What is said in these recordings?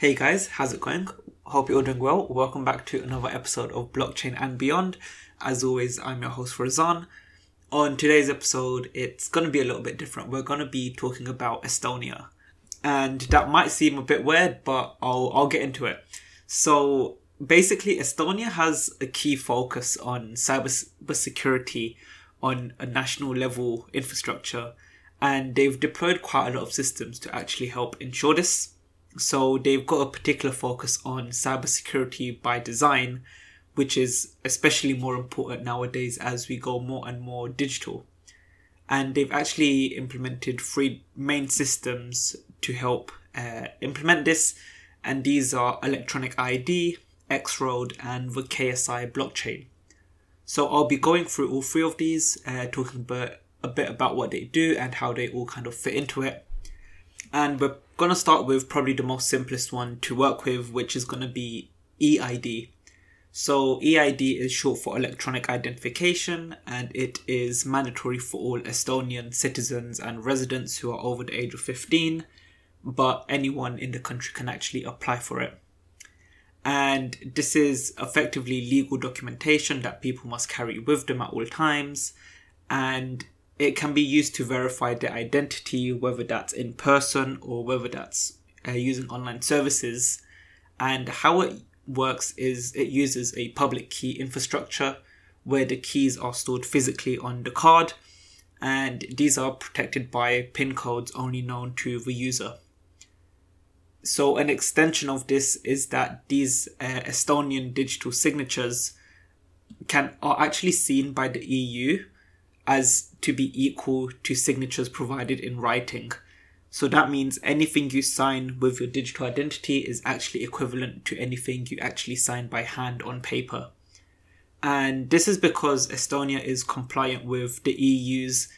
Hey guys, how's it going? Hope you're all doing well. Welcome back to another episode of Blockchain and Beyond. As always, I'm your host Farzan. On today's episode, it's going to be a little bit different. We're going to be talking about Estonia. And that might seem a bit weird, but I'll, I'll get into it. So basically, Estonia has a key focus on cybersecurity on a national level infrastructure. And they've deployed quite a lot of systems to actually help ensure this. So they've got a particular focus on cybersecurity by design, which is especially more important nowadays as we go more and more digital. And they've actually implemented three main systems to help uh, implement this, and these are Electronic ID, X-Road, and the KSI blockchain. So I'll be going through all three of these, uh, talking about, a bit about what they do and how they all kind of fit into it. And we're going to start with probably the most simplest one to work with, which is going to be EID. So EID is short for electronic identification and it is mandatory for all Estonian citizens and residents who are over the age of 15, but anyone in the country can actually apply for it. And this is effectively legal documentation that people must carry with them at all times. And it can be used to verify their identity, whether that's in person or whether that's uh, using online services. And how it works is it uses a public key infrastructure where the keys are stored physically on the card, and these are protected by PIN codes only known to the user. So, an extension of this is that these uh, Estonian digital signatures can are actually seen by the EU as to be equal to signatures provided in writing. So that means anything you sign with your digital identity is actually equivalent to anything you actually sign by hand on paper. And this is because Estonia is compliant with the EU's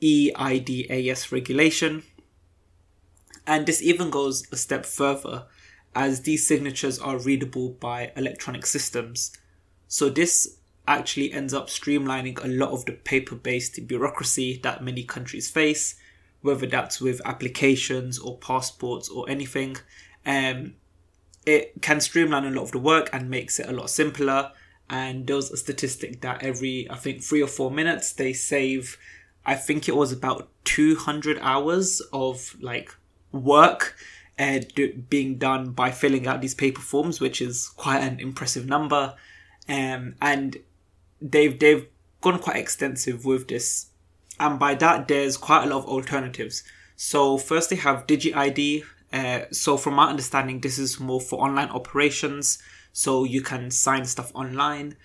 EIDAS regulation. And this even goes a step further as these signatures are readable by electronic systems. So this actually ends up streamlining a lot of the paper based bureaucracy that many countries face, whether that's with applications or passports or anything. Um, it can streamline a lot of the work and makes it a lot simpler. And there was a statistic that every, I think, three or four minutes they save, I think it was about 200 hours of like work uh, do, being done by filling out these paper forms, which is quite an impressive number. Um, and they've they've gone quite extensive with this, and by that there's quite a lot of alternatives. So first they have DigiID. Uh, so from my understanding, this is more for online operations. So you can sign stuff online,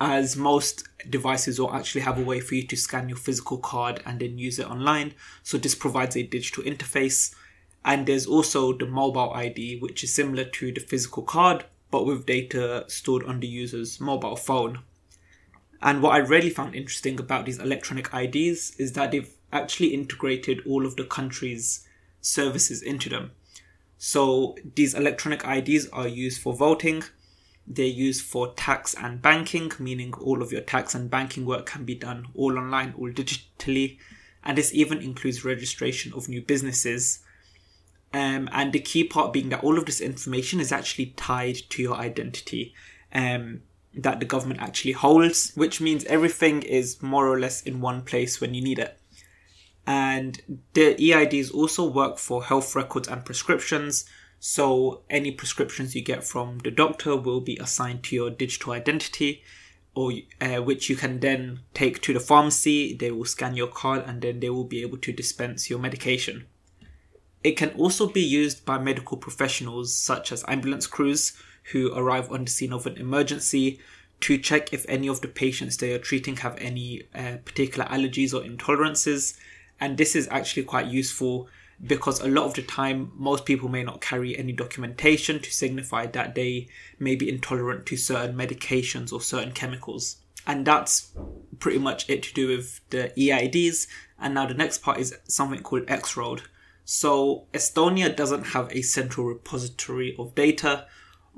as most devices will actually have a way for you to scan your physical card and then use it online. So this provides a digital interface. And there's also the mobile ID, which is similar to the physical card, but with data stored on the user's mobile phone. And what I really found interesting about these electronic IDs is that they've actually integrated all of the country's services into them. So these electronic IDs are used for voting, they're used for tax and banking, meaning all of your tax and banking work can be done all online, all digitally. And this even includes registration of new businesses. Um, and the key part being that all of this information is actually tied to your identity. Um, that the government actually holds, which means everything is more or less in one place when you need it. And the EIDs also work for health records and prescriptions. So any prescriptions you get from the doctor will be assigned to your digital identity, or uh, which you can then take to the pharmacy. They will scan your card, and then they will be able to dispense your medication. It can also be used by medical professionals such as ambulance crews who arrive on the scene of an emergency to check if any of the patients they are treating have any uh, particular allergies or intolerances. And this is actually quite useful because a lot of the time, most people may not carry any documentation to signify that they may be intolerant to certain medications or certain chemicals. And that's pretty much it to do with the EIDs. And now the next part is something called X-Road. So Estonia doesn't have a central repository of data,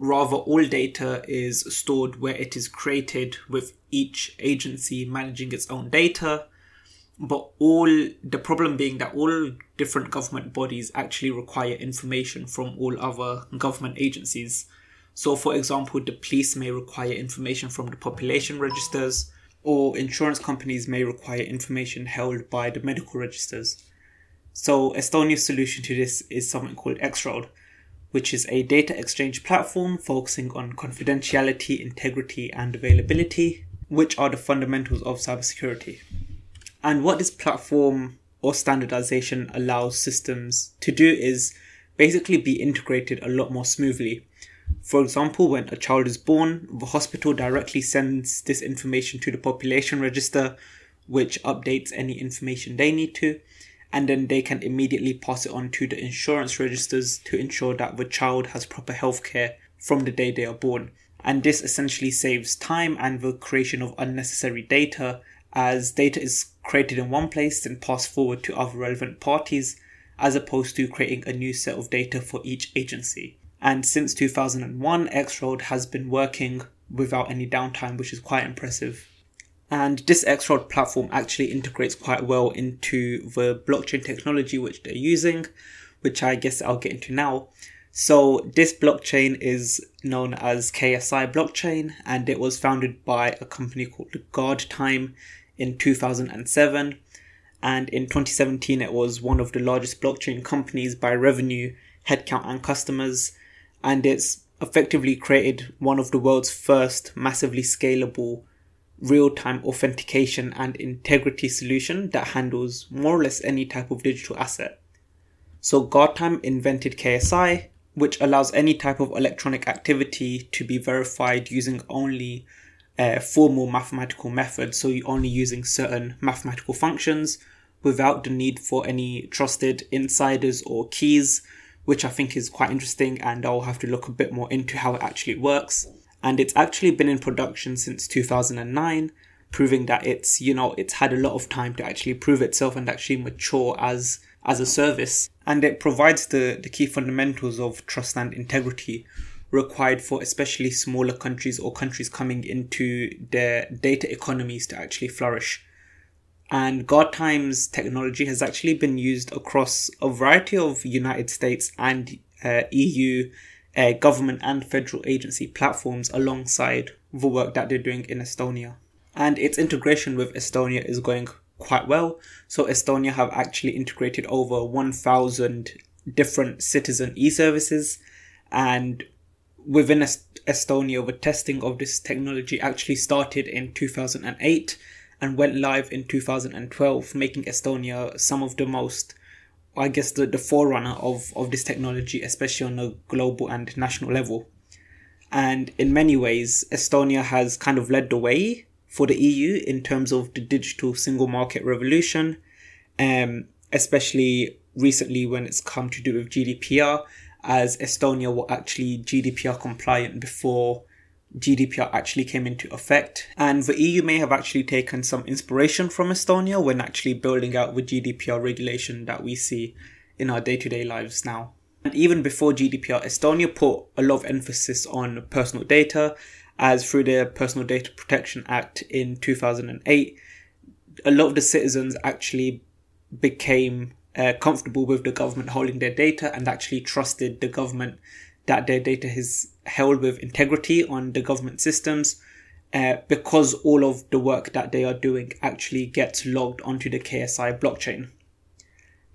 Rather, all data is stored where it is created with each agency managing its own data. but all the problem being that all different government bodies actually require information from all other government agencies. So, for example, the police may require information from the population registers, or insurance companies may require information held by the medical registers. So, Estonia's solution to this is something called X-Road, which is a data exchange platform focusing on confidentiality, integrity, and availability, which are the fundamentals of cybersecurity. And what this platform or standardization allows systems to do is basically be integrated a lot more smoothly. For example, when a child is born, the hospital directly sends this information to the population register, which updates any information they need to, and then they can immediately pass it on to the insurance registers to ensure that the child has proper healthcare from the day they are born. And this essentially saves time and the creation of unnecessary data as data is created in one place and passed forward to other relevant parties, as opposed to creating a new set of data for each agency. And since 2001, X-Road has been working without any downtime, which is quite impressive. And this X-Road platform actually integrates quite well into the blockchain technology which they're using, which I guess I'll get into now. So this blockchain is known as KSI blockchain and it was founded by a company called GuardTime in 2007. And in 2017, it was one of the largest blockchain companies by revenue, headcount, and customers. And it's effectively created one of the world's first massively scalable real time authentication and integrity solution that handles more or less any type of digital asset. So, GuardTime invented KSI, which allows any type of electronic activity to be verified using only uh, formal mathematical methods, so you're only using certain mathematical functions without the need for any trusted insiders or keys, which I think is quite interesting, and I'll have to look a bit more into how it actually works. And it's actually been in production since 2009, proving that it's you know it's had a lot of time to actually prove itself and actually mature as as a service, and it provides the the key fundamentals of trust and integrity required for especially smaller countries or countries coming into their data economies to actually flourish. And GuardTime's technology has actually been used across a variety of United States and uh, EU uh, government and federal agency platforms alongside the work that they're doing in Estonia. And its integration with Estonia is going quite well. So Estonia have actually integrated over 1,000 different citizen e-services and within Estonia, the testing of this technology actually started in 2008 and went live in 2012, making Estonia some of the most, I guess, the, the forerunner of, of this technology, especially on a global and national level. And in many ways, Estonia has kind of led the way for the EU in terms of the digital single market revolution, um, especially recently when it's come to do with GDPR as Estonia were actually GDPR compliant before GDPR actually came into effect. And the EU may have actually taken some inspiration from Estonia when actually building out the GDPR regulation that we see in our day to day lives now. And even before GDPR, Estonia put a lot of emphasis on personal data, as through the Personal Data Protection Act in 2008, a lot of the citizens actually became uh, comfortable with the government holding their data and actually trusted the government that their data is held with integrity on the government systems uh, because all of the work that they are doing actually gets logged onto the KSI blockchain.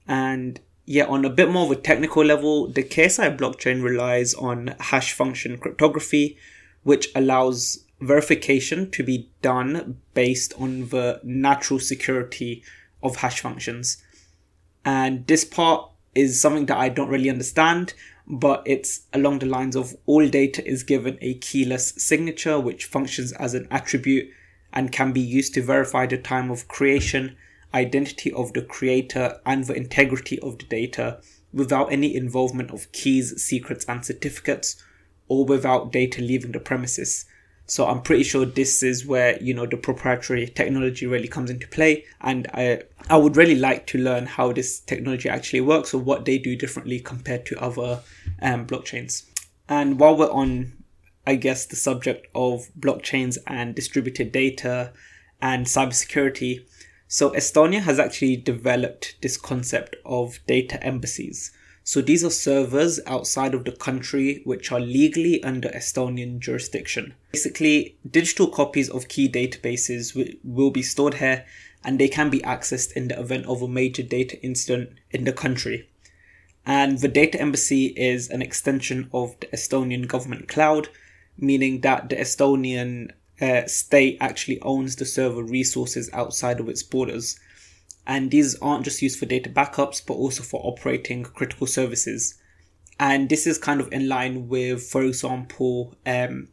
And yeah, on a bit more of a technical level, the KSI blockchain relies on hash function cryptography, which allows verification to be done based on the natural security of hash functions. And this part is something that I don't really understand, but it's along the lines of all data is given a keyless signature, which functions as an attribute and can be used to verify the time of creation, identity of the creator, and the integrity of the data without any involvement of keys, secrets, and certificates, or without data leaving the premises. So I'm pretty sure this is where, you know, the proprietary technology really comes into play. And I, I would really like to learn how this technology actually works or what they do differently compared to other um, blockchains. And while we're on, I guess, the subject of blockchains and distributed data and cybersecurity, So Estonia has actually developed this concept of data embassies. So these are servers outside of the country which are legally under Estonian jurisdiction. Basically, digital copies of key databases will be stored here and they can be accessed in the event of a major data incident in the country. And the data embassy is an extension of the Estonian government cloud, meaning that the Estonian uh, state actually owns the server resources outside of its borders. And these aren't just used for data backups, but also for operating critical services. And this is kind of in line with, for example, um,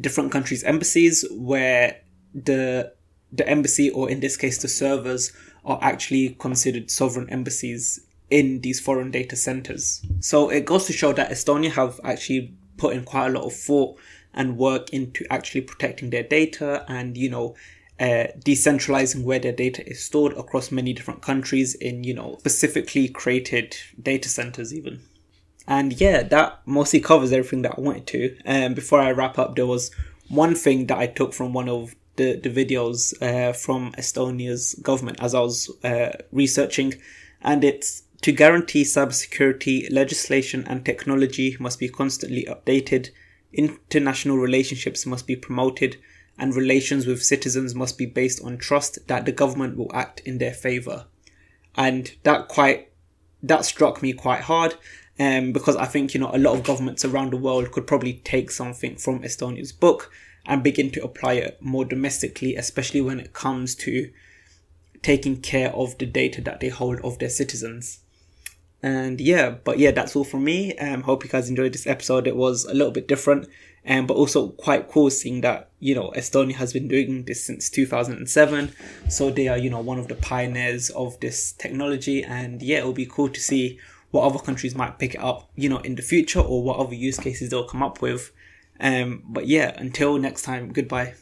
different countries' embassies, where the the embassy, or in this case, the servers, are actually considered sovereign embassies in these foreign data centers. So it goes to show that Estonia have actually put in quite a lot of thought and work into actually protecting their data and, you know, uh, decentralizing where their data is stored across many different countries in, you know, specifically created data centers even. And yeah, that mostly covers everything that I wanted to. And um, before I wrap up, there was one thing that I took from one of the, the videos uh, from Estonia's government as I was uh, researching, and it's to guarantee cybersecurity, legislation and technology must be constantly updated, international relationships must be promoted, and relations with citizens must be based on trust that the government will act in their favor. And that quite that struck me quite hard um, because I think you know a lot of governments around the world could probably take something from Estonia's book and begin to apply it more domestically, especially when it comes to taking care of the data that they hold of their citizens. And yeah, but yeah, that's all from me. Um, hope you guys enjoyed this episode. It was a little bit different, um, but also quite cool seeing that, you know, Estonia has been doing this since 2007. So they are, you know, one of the pioneers of this technology. And yeah, it'll be cool to see what other countries might pick it up, you know, in the future or what other use cases they'll come up with. Um, but yeah, until next time, goodbye.